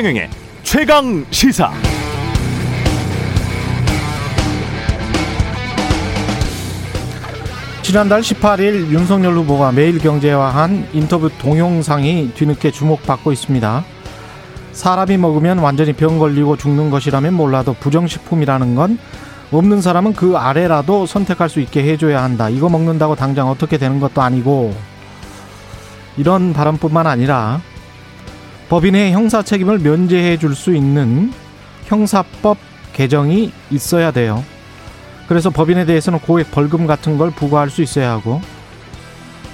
최경영의 최강 시사. 지난달 18일 윤석열 후보가 매일경제와 한 인터뷰 동영상이 뒤늦게 주목받고 있습니다. 사람이 먹으면 완전히 병 걸리고 죽는 것이라면 몰라도 부정식품이라는 건 없는 사람은 그 아래라도 선택할 수 있게 해줘야 한다. 이거 먹는다고 당장 어떻게 되는 것도 아니고 이런 발언뿐만 아니라 법인의 형사 책임을 면제해 줄 수 있는 형사법 개정이 있어야 돼요. 그래서 법인에 대해서는 고액 벌금 같은 걸 부과할 수 있어야 하고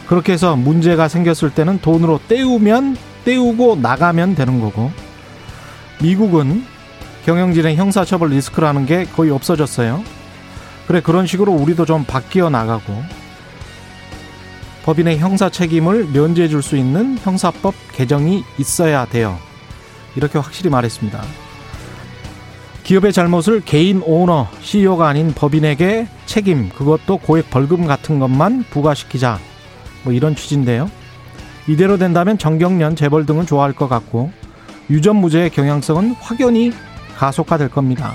그렇게 해서 문제가 생겼을 때는 돈으로 떼우면 떼우고 나가면 되는 거고 미국은 경영진의 형사처벌 리스크라는 게 거의 없어졌어요. 그래 그런 식으로 우리도 좀 바뀌어 나가고 법인의 형사 책임을 면제해 줄 수 있는 형사법 개정이 있어야 돼요. 이렇게 확실히 말했습니다. 기업의 잘못을 개인 오너, CEO가 아닌 법인에게 책임, 그것도 고액 벌금 같은 것만 부과시키자. 뭐 이런 취지인데요. 이대로 된다면 정경련, 재벌 등은 좋아할 것 같고 유전무죄의 경향성은 확연히 가속화될 겁니다.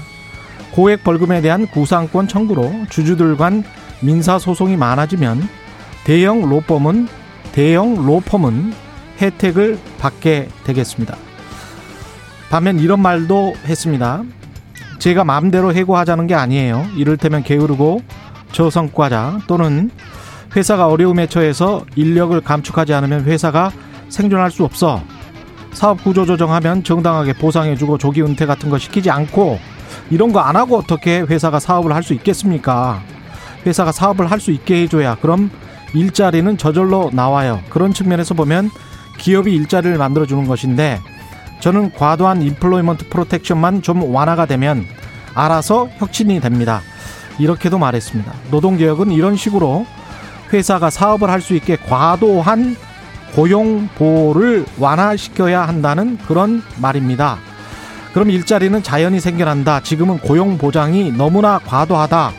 고액 벌금에 대한 구상권 청구로 주주들 간 민사소송이 많아지면 대형 로펌은 대형 로펌은 혜택을 받게 되겠습니다. 반면 이런 말도 했습니다. 제가 마음대로 해고하자는 게 아니에요. 이를테면 게으르고 저성과자 또는 회사가 어려움에 처해서 인력을 감축하지 않으면 회사가 생존할 수 없어. 사업 구조 조정하면 정당하게 보상해주고 조기 은퇴 같은 거 시키지 않고 이런 거 안 하고 어떻게 회사가 사업을 할 수 있겠습니까? 회사가 사업을 할 수 있게 해줘야 그럼 일자리는 저절로 나와요. 그런 측면에서 보면 기업이 일자리를 만들어주는 것인데 저는 과도한 employment protection만 좀 완화가 되면 알아서 혁신이 됩니다. 이렇게도 말했습니다. 노동개혁은 이런 식으로 회사가 사업을 할 수 있게 과도한 고용 보호를 완화시켜야 한다는 그런 말입니다. 그럼 일자리는 자연히 생겨난다. 지금은 고용 보장이 너무나 과도하다.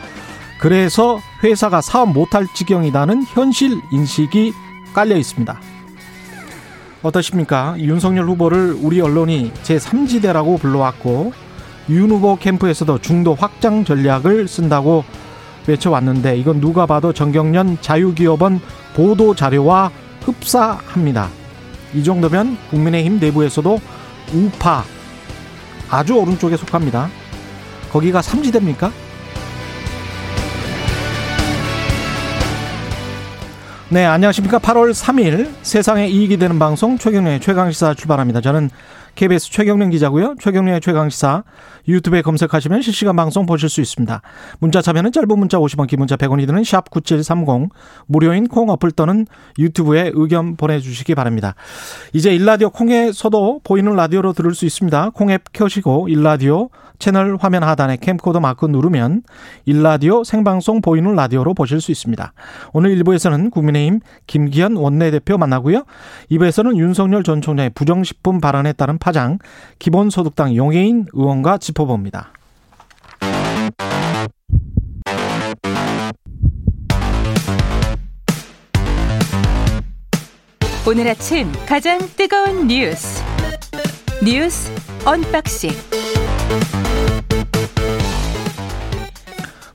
그래서 회사가 사업 못할 지경이다는 현실 인식이 깔려 있습니다. 어떠십니까? 윤석열 후보를 우리 언론이 제3지대라고 불러왔고 윤 후보 캠프에서도 중도 확장 전략을 쓴다고 외쳐왔는데 이건 누가 봐도 정경련 자유기업원 보도 자료와 흡사합니다. 이 정도면 국민의힘 내부에서도 우파 아주 오른쪽에 속합니다. 거기가 삼지대입니까? 네, 안녕하십니까. 8월 3일 세상에 이익이 되는 방송 최경련의 최강시사 출발합니다. 저는 KBS 최경련 기자고요. 최경련의 최강시사 유튜브에 검색하시면 실시간 방송 보실 수 있습니다. 문자 참여는 짧은 문자 50원, 긴 문자 100원이 드는 샵 9730 무료인 콩 어플 또는 유튜브에 의견 보내주시기 바랍니다. 이제 일라디오 콩에서도 보이는 라디오로 들을 수 있습니다. 콩앱 켜시고 일라디오 채널 화면 하단에 캠코더 마크 누르면 일라디오 생방송 보이는 라디오로 보실 수 있습니다. 오늘 1부에서는 국민의힘 김기현 원내대표 만나고요. 2부에서는 윤석열 전 총장의 부정식품 발언에 따른 파장 기본소득당 용해인 의원과 짚어봅니다. 오늘 아침 가장 뜨거운 뉴스 뉴스 unboxing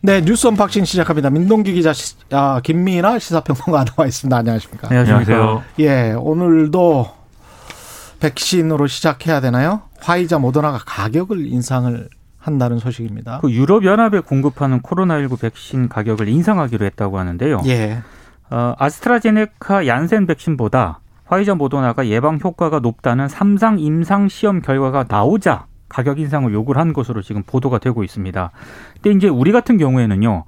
네, 뉴스 unboxing 시작합니다. 민동기 기자, 시, 아, 김민아 시사평론가 나와 있습니다. 안녕하십니까? 안녕하세요. 예, 오늘도 백신으로 시작해야 되나요? 화이자 모더나가 가격을 인상을 한다는 소식입니다. 그 유럽 연합에 공급하는 코로나19 백신 가격을 인상하기로 했다고 하는데요. 예. 어, 아스트라제네카 얀센 백신보다 화이자 모더나가 예방 효과가 높다는 삼상 임상 시험 결과가 나오자 가격 인상을 요구를 한 것으로 지금 보도가 되고 있습니다. 근데 이제 우리 같은 경우에는요.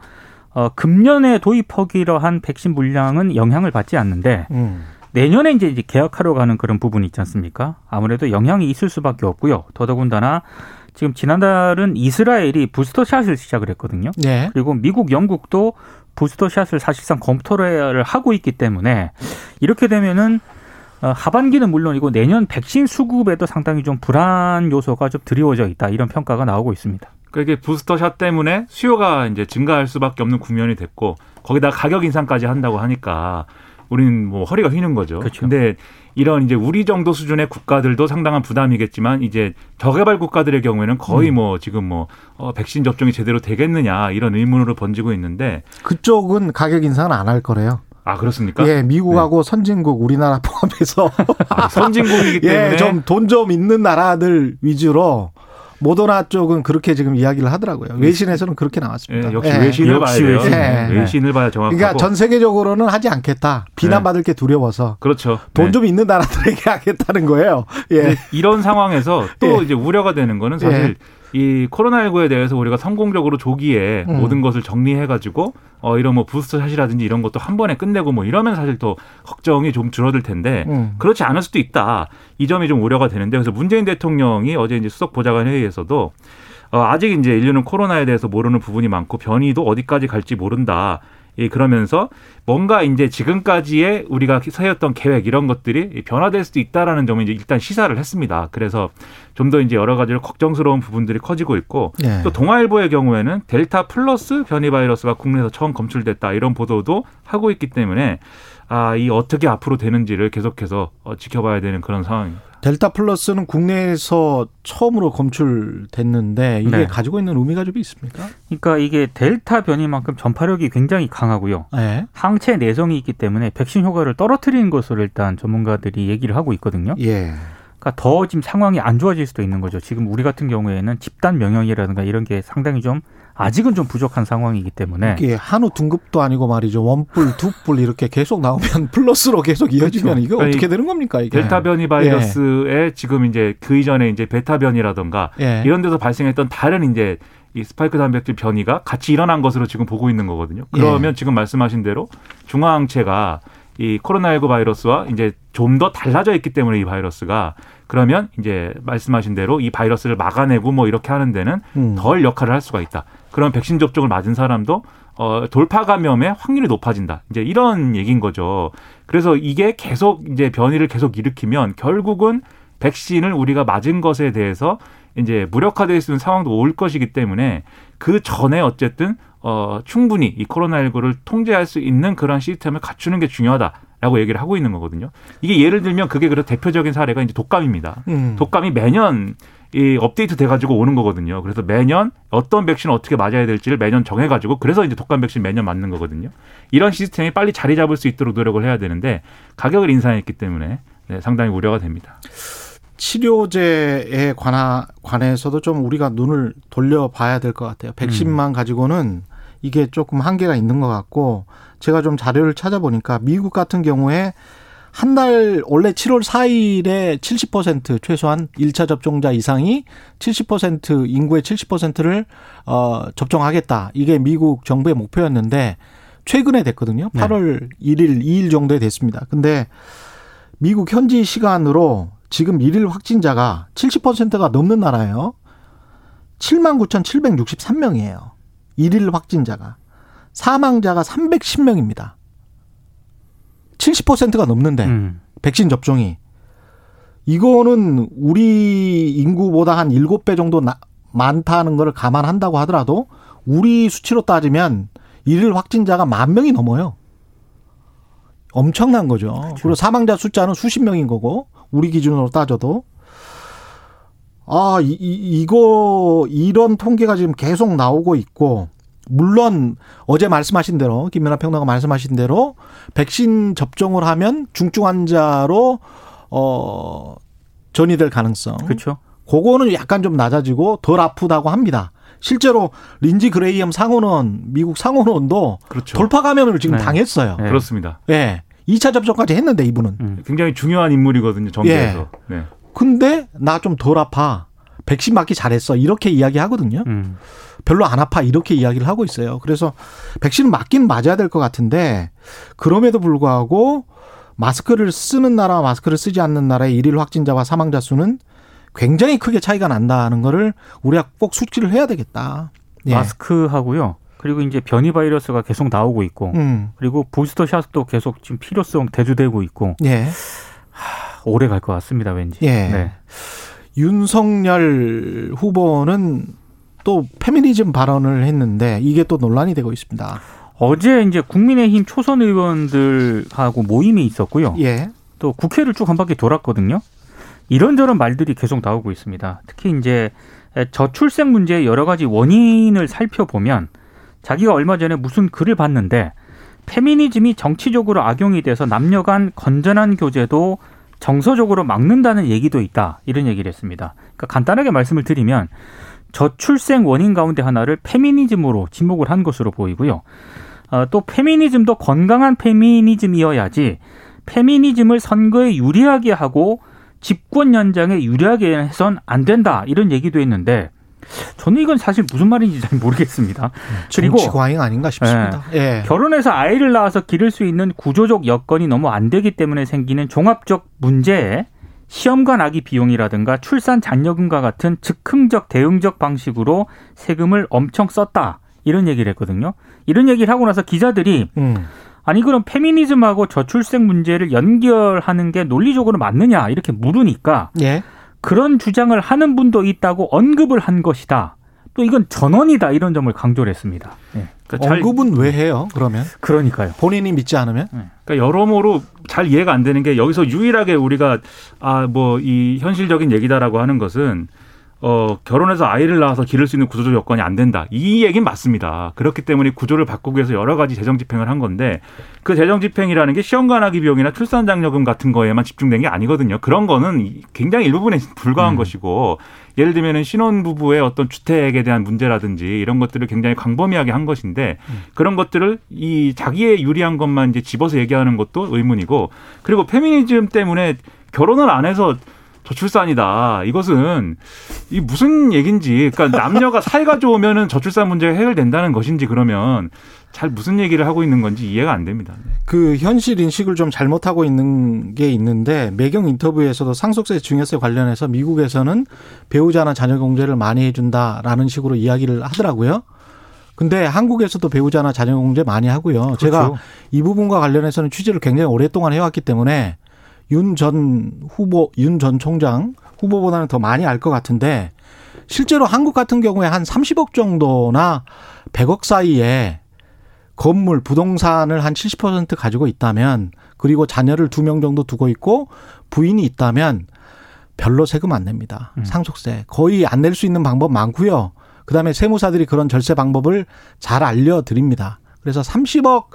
어, 금년에 도입하기로 한 백신 물량은 영향을 받지 않는데 음. 내년에 이제 계약하러 가는 그런 부분이 있지 않습니까? 아무래도 영향이 있을 수밖에 없고요. 더더군다나 지금 지난달은 이스라엘이 부스터샷을 시작을 했거든요. 네. 그리고 미국, 영국도 부스터샷을 사실상 검토를 하고 있기 때문에 이렇게 되면은 어, 하반기는 물론이고 내년 백신 수급에도 상당히 좀 불안 요소가 좀 드리워져 있다 이런 평가가 나오고 있습니다. 그게 부스터샷 때문에 수요가 이제 증가할 수밖에 없는 국면이 됐고 거기다 가격 인상까지 한다고 하니까 우리는 뭐 허리가 휘는 거죠. 그렇죠. 근데 이런 이제 우리 정도 수준의 국가들도 상당한 부담이겠지만 이제 저개발 국가들의 경우에는 거의 음. 뭐 지금 뭐 어, 백신 접종이 제대로 되겠느냐 이런 의문으로 번지고 있는데 그쪽은 가격 인상은 안 할 거래요. 아 그렇습니까? 예, 미국하고 선진국 우리나라 포함해서 아, 선진국이기 때문에 예, 좀돈좀 있는 나라들 위주로 모더나 쪽은 그렇게 지금 이야기를 하더라고요. 외신에서는 그렇게 나왔습니다. 예, 역시 예. 외신을 역시 봐야 돼요. 외신. 네, 예. 외신을 봐야 정확하고. 그러니까 전 세계적으로는 하지 않겠다. 비난받을 게 두려워서 그렇죠. 돈 네. 좀 있는 나라들에게 하겠다는 거예요. 예. 이런 상황에서 또 예. 이제 우려가 되는 거는 사실 이 코로나19에 대해서 우리가 성공적으로 조기에 음. 모든 것을 정리해가지고 어 이런 뭐 부스터 샷이라든지 이런 것도 한 번에 끝내고 뭐 이러면 사실 또 걱정이 좀 줄어들 텐데 음. 그렇지 않을 수도 있다. 이 점이 좀 우려가 되는데 그래서 문재인 대통령이 어제 이제 수석 보좌관 회의에서도 어, 아직 이제 인류는 코로나에 대해서 모르는 부분이 많고 변이도 어디까지 갈지 모른다. 예, 그러면서 뭔가 이제 지금까지의 우리가 세웠던 계획 이런 것들이 변화될 수도 있다라는 점을 이제 일단 시사를 했습니다. 그래서 좀 더 이제 여러 가지로 걱정스러운 부분들이 커지고 있고 예. 또 동아일보의 경우에는 델타 플러스 변이 바이러스가 국내에서 처음 검출됐다 이런 보도도 하고 있기 때문에 아, 이 어떻게 앞으로 되는지를 계속해서 어, 지켜봐야 되는 그런 상황입니다. 델타 플러스는 국내에서 처음으로 검출됐는데 이게 네. 가지고 있는 의미가 좀 있습니까? 그러니까 이게 델타 변이만큼 전파력이 굉장히 강하고요. 예. 항체 내성이 있기 때문에 백신 효과를 떨어뜨리는 것으로 일단 전문가들이 얘기를 하고 있거든요. 예. 그러니까 더 지금 상황이 안 좋아질 수도 있는 거죠. 지금 우리 같은 경우에는 집단 면역이라든가 이런 게 상당히 좀 아직은 좀 부족한 상황이기 때문에 이게 한우 등급도 아니고 말이죠. 원뿔, 두뿔 이렇게 계속 나오면 플러스로 계속 이어지면 이거 그러니까 어떻게 되는 겁니까 이게? 델타 변이 바이러스에 지금 이제 그 이전에 이제 베타 변이라던가 예. 이런 데서 발생했던 다른 이제 이 스파이크 단백질 변이가 같이 일어난 것으로 지금 보고 있는 거거든요. 그러면 지금 말씀하신 대로 중화항체가 이 코로나19 바이러스와 이제 좀 더 달라져 있기 때문에 이 바이러스가 그러면 이제 말씀하신 대로 이 바이러스를 막아내고 뭐 이렇게 하는 데는 음. 덜 역할을 할 수가 있다. 그런 백신 접종을 맞은 사람도 어, 돌파 감염의 확률이 높아진다. 이제 이런 얘기인 거죠. 그래서 이게 계속 이제 변이를 계속 일으키면 결국은 백신을 우리가 맞은 것에 대해서 이제 무력화될 수 있는 상황도 올 것이기 때문에 그 전에 어쨌든 어, 충분히 이 코로나19를 통제할 수 있는 그런 시스템을 갖추는 게 중요하다 라고 얘기를 하고 있는 거거든요. 이게 예를 들면 그게 그런 대표적인 사례가 이제 독감입니다. 음. 독감이 매년 이 업데이트 돼가지고 오는 거거든요. 그래서 매년 어떤 백신을 어떻게 맞아야 될지를 매년 정해가지고 그래서 이제 독감 백신 매년 맞는 거거든요. 이런 시스템이 빨리 자리 잡을 수 있도록 노력을 해야 되는데 가격을 인상했기 때문에 네, 상당히 우려가 됩니다. 치료제에 관하, 관해서도 좀 우리가 눈을 돌려봐야 될 것 같아요. 백신만 가지고는 이게 조금 한계가 있는 것 같고 제가 좀 자료를 찾아보니까 미국 같은 경우에 한 달 원래 7월 4일에 70% 최소한 1차 접종자 이상이 70% 인구의 70%를 어 접종하겠다. 이게 미국 정부의 목표였는데 최근에 됐거든요. 네. 8월 1일, 2일 정도에 됐습니다. 근데 미국 현지 시간으로 지금 일일 확진자가 70%가 넘는 나라예요. 79,763명이에요. 일일 확진자가. 사망자가 310명입니다. 70%가 넘는데 음. 백신 접종이 이거는 우리 인구보다 한 7배 정도 나- 많다는 걸 감안한다고 하더라도 우리 수치로 따지면 일일 확진자가 만 명이 넘어요. 엄청난 거죠. 그리고 사망자 숫자는 수십 명인 거고 우리 기준으로 따져도 아, 이, 이, 이거 이런 통계가 지금 계속 나오고 있고 물론 어제 말씀하신 대로 김연아 평론가 말씀하신 대로 백신 접종을 하면 중증 환자로 어 전이될 가능성. 그렇죠. 그거는 약간 좀 낮아지고 덜 아프다고 합니다. 실제로 린지 그레이엄 상원원 미국 상원원도 그렇죠. 돌파 감염을 지금 네. 당했어요. 네. 그렇습니다. 예. 2차 접종까지 했는데 이분은. 음. 굉장히 중요한 인물이거든요. 정계에서. 네. 근데 나 좀 덜 아파. 백신 맞기 잘했어. 이렇게 이야기하거든요. 음. 별로 안 아파. 이렇게 이야기를 하고 있어요. 그래서 백신은 맞긴 맞아야 될 것 같은데 그럼에도 불구하고 마스크를 쓰는 나라와 마스크를 쓰지 않는 나라의 일일 확진자와 사망자 수는 굉장히 크게 차이가 난다는 거를 우리가 꼭 숙지를 해야 되겠다. 예. 마스크하고요. 그리고 이제 변이 바이러스가 계속 나오고 있고 음. 그리고 부스터 샷도 계속 지금 필요성 대두되고 있고 예. 오래 갈 것 같습니다. 왠지. 예. 네. 윤석열 후보는 또 페미니즘 발언을 했는데 이게 또 논란이 되고 있습니다. 어제 이제 국민의힘 초선 의원들하고 모임이 있었고요. 예. 또 국회를 쭉 한 바퀴 돌았거든요. 이런저런 말들이 계속 나오고 있습니다. 특히 이제 저출생 문제의 여러 가지 원인을 살펴보면 자기가 얼마 전에 무슨 글을 봤는데 페미니즘이 정치적으로 악용이 돼서 남녀 간 건전한 교제도 정서적으로 막는다는 얘기도 있다. 이런 얘기를 했습니다. 그러니까 간단하게 말씀을 드리면 저출생 원인 가운데 하나를 페미니즘으로 지목을 한 것으로 보이고요. 어, 또 페미니즘도 건강한 페미니즘이어야지 페미니즘을 선거에 유리하게 하고 집권 연장에 유리하게 해선 안 된다 이런 얘기도 했는데 저는 이건 사실 무슨 말인지 잘 모르겠습니다. 그리고 정치 과잉 아닌가 싶습니다. 예. 예. 결혼해서 아이를 낳아서 기를 수 있는 구조적 여건이 너무 안 되기 때문에 생기는 종합적 문제에 시험관 아기 비용이라든가 출산 잔여금과 같은 즉흥적 대응적 방식으로 세금을 엄청 썼다 이런 얘기를 했거든요. 이런 얘기를 하고 나서 기자들이 음. 아니 그럼 페미니즘하고 저출생 문제를 연결하는 게 논리적으로 맞느냐 이렇게 물으니까 예. 그런 주장을 하는 분도 있다고 언급을 한 것이다. 또 이건 전원이다 이런 점을 강조를 했습니다. 예. 그러니까 언급은 왜 해요? 그러면 그러니까요. 본인이 믿지 않으면? 네. 그러니까 여러모로 잘 이해가 안 되는 게 여기서 유일하게 우리가 아 뭐 이 현실적인 얘기다라고 하는 것은 어, 결혼해서 아이를 낳아서 기를 수 있는 구조적 여건이 안 된다. 이 얘기는 맞습니다. 그렇기 때문에 구조를 바꾸기 위해서 여러 가지 재정 집행을 한 건데 그 재정 집행이라는 게 시험 관하기 비용이나 출산 장려금 같은 거에만 집중된 게 아니거든요. 그런 거는 굉장히 일부분에 불과한 음. 것이고 예를 들면은 신혼 부부의 어떤 주택에 대한 문제라든지 이런 것들을 굉장히 광범위하게 한 것인데 음. 그런 것들을 이 자기의 유리한 것만 이제 집어서 얘기하는 것도 의문이고 그리고 페미니즘 때문에 결혼을 안 해서 저출산이다. 이것은 이 무슨 얘긴지 그러니까 남녀가 사이가 좋으면은 저출산 문제가 해결된다는 것인지 그러면 잘 무슨 얘기를 하고 있는 건지 이해가 안 됩니다. 네. 그 현실 인식을 좀 잘못하고 있는 게 있는데 매경 인터뷰에서도 상속세 증여세 관련해서 미국에서는 배우자나 자녀 공제를 많이 해준다라는 식으로 이야기를 하더라고요. 근데 한국에서도 배우자나 자녀 공제 많이 하고요. 그렇죠. 제가 이 부분과 관련해서는 취재를 굉장히 오랫동안 해왔기 때문에 윤 전 후보, 윤 전 총장 후보보다는 더 많이 알 것 같은데 실제로 한국 같은 경우에 한 30억 정도나 100억 사이에 건물, 부동산을 한 70% 가지고 있다면 그리고 자녀를 두 명 정도 두고 있고 부인이 있다면 별로 세금 안 냅니다. 음. 상속세. 거의 안 낼 수 있는 방법 많고요. 그다음에 세무사들이 그런 절세 방법을 잘 알려 드립니다. 그래서 30억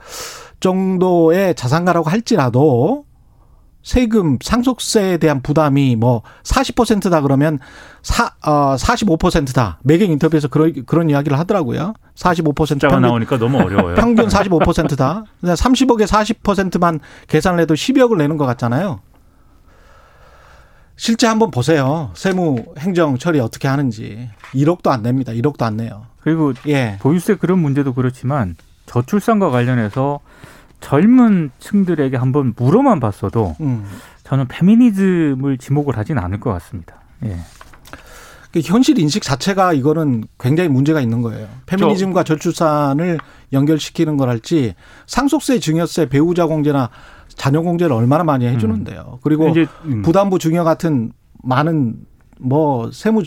정도의 자산가라고 할지라도 세금 상속세에 대한 부담이 뭐 40%다 그러면 사, 어, 45%다. 매경 인터뷰에서 그런 그런 이야기를 하더라고요. 45% 숫자가 나오니까 너무 어려워요. 평균 45%다. 30억에 40%만 계산을 해도 12억을 내는 것 같잖아요. 실제 한번 보세요. 세무 행정 처리 어떻게 하는지. 1억도 안 냅니다. 1억도 안 내요. 그리고 예. 보유세 그런 문제도 그렇지만 저출산과 관련해서 젊은 층들에게 한번 물어만 봤어도 음. 저는 페미니즘을 지목을 하진 않을 것 같습니다. 예. 그 현실 인식 자체가 이거는 굉장히 문제가 있는 거예요. 페미니즘과 저출산을 연결시키는 걸 할지 상속세, 증여세, 배우자 공제나 자녀 공제를 얼마나 많이 해주는데요. 음. 그리고 음. 부담부 증여 같은 많은 뭐 세무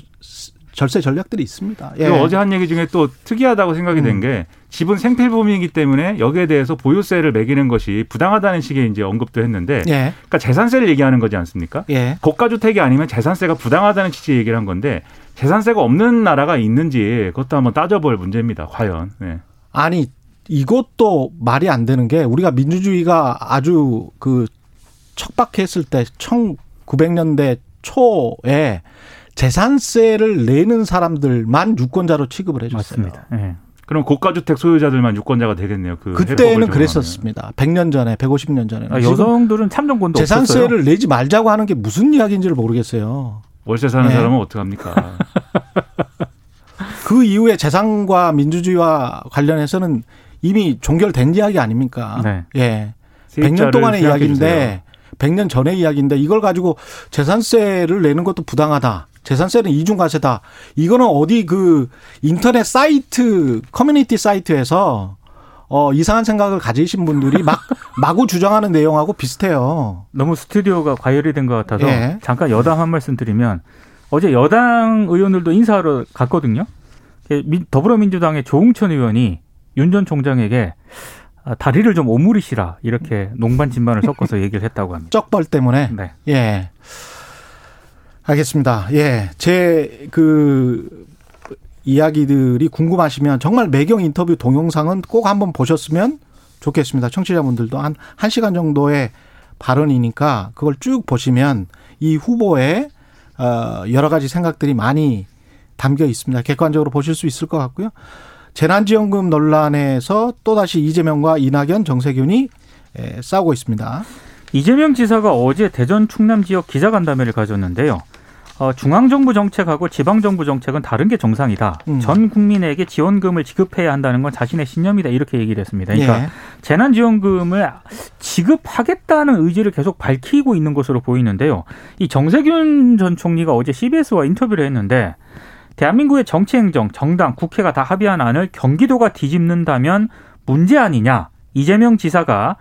절세 전략들이 있습니다. 예. 어제 한 얘기 중에 또 특이하다고 생각이 된게 음. 집은 생필품이기 때문에 여기에 대해서 보유세를 매기는 것이 부당하다는 식의 이제 언급도 했는데, 예. 그러니까 재산세를 얘기하는 거지 않습니까? 예. 고가 주택이 아니면 재산세가 부당하다는 취지의 얘기를 한 건데 재산세가 없는 나라가 있는지 그것도 한번 따져볼 문제입니다. 과연. 네. 아니 이것도 말이 안 되는 게 우리가 민주주의가 아주 그 척박했을 때 1900년대 초에 재산세를 내는 사람들만 유권자로 취급을 해줬어요. 맞습니다. 네. 그럼 고가 주택 소유자들만 유권자가 되겠네요. 그 그때는 그랬었습니다. 100년 전에, 150년 전에. 아, 여성들은 참정권도 재산세를 없었어요? 내지 말자고 하는 게 무슨 이야기인지를 모르겠어요. 월세 사는 네. 사람은 어떡합니까? 그 이후에 재산과 민주주의와 관련해서는 이미 종결된 이야기 아닙니까? 네. 예. 100년 동안의 이야기인데 100년 전의 이야기인데 이걸 가지고 재산세를 내는 것도 부당하다. 재산세는 이중과세다. 이거는 어디 그 인터넷 사이트 커뮤니티 사이트에서 어 이상한 생각을 가지신 분들이 막 마구 주장하는 내용하고 비슷해요. 너무 스튜디오가 과열이 된 것 같아서 예. 잠깐 여당 한 말씀 드리면 어제 여당 의원들도 인사하러 갔거든요. 더불어민주당의 조웅천 의원이 윤 전 총장에게 아, 다리를 좀 오므리시라 이렇게 농반 진반을 섞어서 얘기를 했다고 합니다. 쩍벌 때문에. 네. 예. 알겠습니다. 예. 제 그 이야기들이 궁금하시면 정말 매경 인터뷰 동영상은 꼭 한번 보셨으면 좋겠습니다. 청취자분들도 한 1시간 정도의 발언이니까 그걸 쭉 보시면 이 후보의 어 여러 가지 생각들이 많이 담겨 있습니다. 객관적으로 보실 수 있을 것 같고요. 재난지원금 논란에서 또다시 이재명과 이낙연, 정세균이 예, 싸우고 있습니다. 이재명 지사가 어제 대전 충남 지역 기자간담회를 가졌는데요. 어, 중앙정부 정책하고 지방정부 정책은 다른 게 정상이다. 음. 전 국민에게 지원금을 지급해야 한다는 건 자신의 신념이다. 이렇게 얘기를 했습니다. 그러니까 예. 재난지원금을 지급하겠다는 의지를 계속 밝히고 있는 것으로 보이는데요. 이 정세균 전 총리가 어제 CBS와 인터뷰를 했는데 대한민국의 정치행정, 정당, 국회가 다 합의한 안을 경기도가 뒤집는다면 문제 아니냐. 이재명 지사가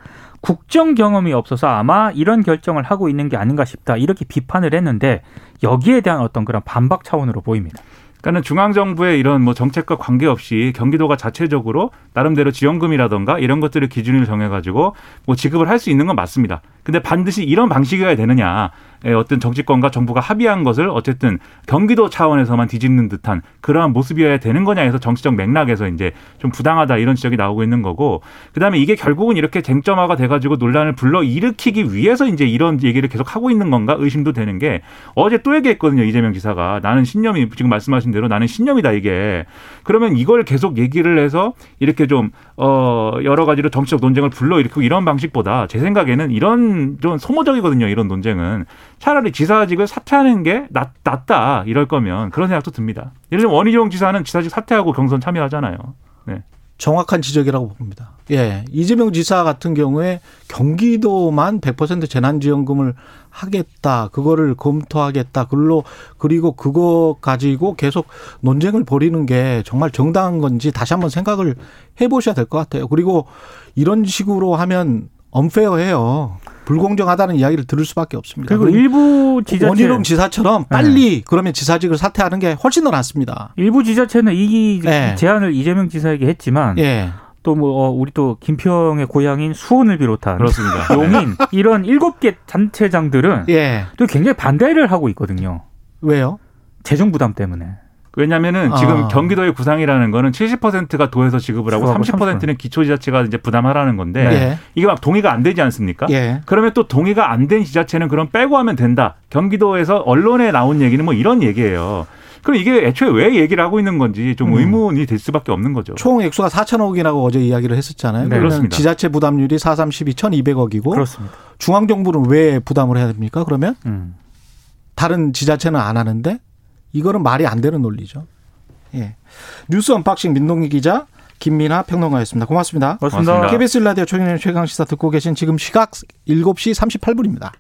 국정 경험이 없어서 아마 이런 결정을 하고 있는 게 아닌가 싶다. 이렇게 비판을 했는데 여기에 대한 어떤 그런 반박 차원으로 보입니다. 그러니까 중앙 정부의 이런 뭐 정책과 관계없이 경기도가 자체적으로 나름대로 지원금이라던가 이런 것들을 기준을 정해 가지고 뭐 지급을 할 수 있는 건 맞습니다. 근데 반드시 이런 방식이어야 되느냐. 예, 어떤 정치권과 정부가 합의한 것을 어쨌든 경기도 차원에서만 뒤집는 듯한 그러한 모습이어야 되는 거냐 해서 정치적 맥락에서 이제 좀 부당하다 이런 지적이 나오고 있는 거고 그다음에 이게 결국은 이렇게 쟁점화가 돼가지고 논란을 불러 일으키기 위해서 이제 이런 얘기를 계속 하고 있는 건가 의심도 되는 게 어제 또 얘기했거든요 이재명 지사가. 나는 신념이 지금 말씀하신 대로 나는 신념이다 이게. 그러면 이걸 계속 얘기를 해서 이렇게 좀 어 여러 가지로 정치적 논쟁을 불러 일으키고 이런 방식보다 제 생각에는 이런 좀 소모적이거든요 이런 논쟁은 차라리 지사직을 사퇴하는 게 낫, 낫다 이럴 거면 그런 생각도 듭니다. 예를 들면 원희룡 지사는 지사직 사퇴하고 경선 참여하잖아요. 네. 정확한 지적이라고 봅니다. 예. 이재명 지사 같은 경우에 경기도만 100% 재난지원금을 하겠다. 그거를 검토하겠다. 그걸로 그리고 그거 가지고 계속 논쟁을 벌이는 게 정말 정당한 건지 다시 한번 생각을 해 보셔야 될 것 같아요. 그리고 이런 식으로 하면 언페어해요. 불공정하다는 이야기를 들을 수밖에 없습니다. 그리고 일부 지자체 원희룡 지사처럼 빨리 그러면 지사직을 사퇴하는 게 훨씬 더 낫습니다. 일부 지자체는 이 네. 제안을 이재명 지사에게 했지만 예. 또뭐 우리 또 김평의 고향인 수원을 비롯한 그렇습니다. 용인 이런 일곱 개 단체장들은 예. 또 굉장히 반대를 하고 있거든요. 왜요? 재정 부담 때문에. 왜냐하면은 지금 아. 경기도의 구상이라는 거는 70%가 도에서 지급을 하고 지급하고 30%는 기초지자체가 이제 부담하라는 건데 예. 이게 막 동의가 안 되지 않습니까? 예. 그러면 또 동의가 안 된 지자체는 그럼 빼고 하면 된다. 경기도에서 언론에 나온 얘기는 뭐 이런 얘기예요. 그럼 이게 애초에 왜 얘기를 하고 있는 건지 좀 음. 의문이 될 수밖에 없는 거죠. 총 액수가 4천억이라고 어제 이야기를 했었잖아요. 네, 그렇습니다. 지자체 부담률이 4, 3, 12, 1,200억이고 그렇습니다. 중앙 정부는 왜 부담을 해야 됩니까? 그러면 음. 다른 지자체는 안 하는데 이거는 말이 안 되는 논리죠. 예. 뉴스 unboxing 민동기 기자 김민아 평론가였습니다. 고맙습니다. 고맙습니다. 고맙습니다. KBS 라디오 최경영 최강 시사 듣고 계신 지금 시각 7시 38분입니다.